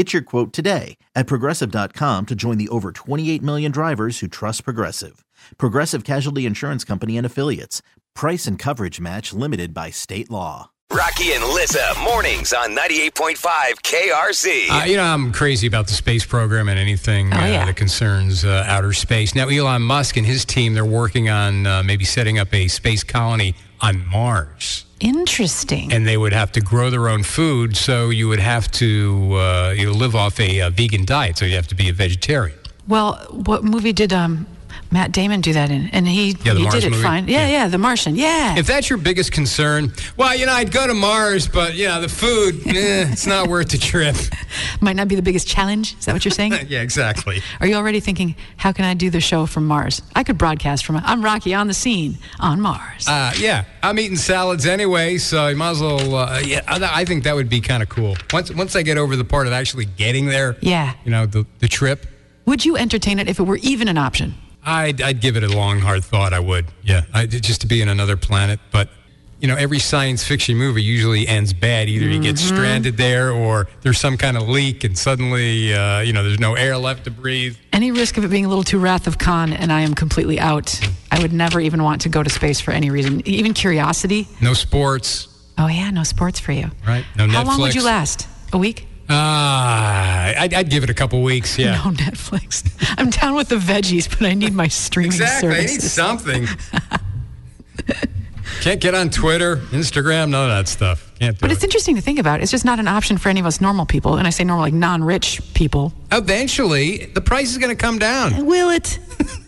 Get your quote today at progressive.com to join the over 28 million drivers who trust Progressive. Progressive Casualty Insurance Company and Affiliates. Price and coverage match limited by state law. Rocky and Lissa, mornings on 98.5 KRZ. Uh, you know, I'm crazy about the space program and anything Oh, uh, yeah. that concerns uh, outer space. Now, Elon Musk and his team, they're working on uh, maybe setting up a space colony on Mars. Interesting. And they would have to grow their own food, so you would have to uh, you know, live off a, uh vegan diet, so you have to be a vegetarian. well, what movie did um, Matt Damon do that in? And he Yeah, he Mars did it movie. fine. Yeah, Yeah. yeah, The Martian. Yeah. If that's your biggest concern, well, you know, I'd go to Mars, but, you know, the food, eh, it's not worth the trip. Might not be the biggest challenge. Is that what you're saying? yeah, exactly. Are you already thinking, how can I do the show from Mars? I could broadcast from. I'm Rocky on the scene on Mars. Uh, yeah, I'm eating salads anyway, so you might as well. Uh, yeah, I I think that would be kind of cool. Once once I get over the part of actually getting there, Yeah. you know, the the trip, Would you entertain it if it were even an option? I'd I'd give it a long hard thought. I would, yeah, I, just to be in another planet. But you know, every science fiction movie usually ends bad. Either you get stranded there, or there's some kind of leak, and suddenly, uh, you know, there's no air left to breathe. Any risk of it being a little too Wrath of Khan, and I am completely out. I would never even want to go to space for any reason, even curiosity. No sports, Oh yeah, no sports for you. right? No Netflix. How long would you last? A week? Ah, I'd, I'd give it a couple weeks. Yeah. No Netflix. I'm down with the veggies, but I need my streaming Exactly. I need something. Can't get on Twitter, Instagram, none of that stuff. Can't do But it. it's interesting to think about. It's just not an option for any of us normal people, and I say normal like non-rich people. Eventually, the price is going to come down. Will it?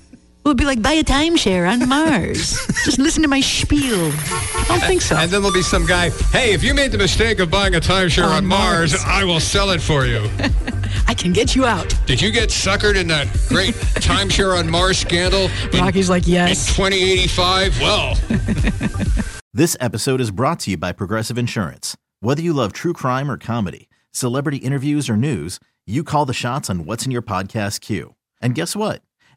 Will be like buy a timeshare on Mars? just listen to my spiel. I don't think so. And then there'll be some guy, hey, if you made the mistake of buying a timeshare on, On Mars, Mars. I will sell it for you. I can get you out. Did you get suckered in that great timeshare on Mars scandal in, Rocky's like, in yes. 2085? Well, This episode is brought to you by Progressive Insurance. Whether you love true crime or comedy, celebrity interviews or news, you call the shots on what's in your podcast queue. And guess what?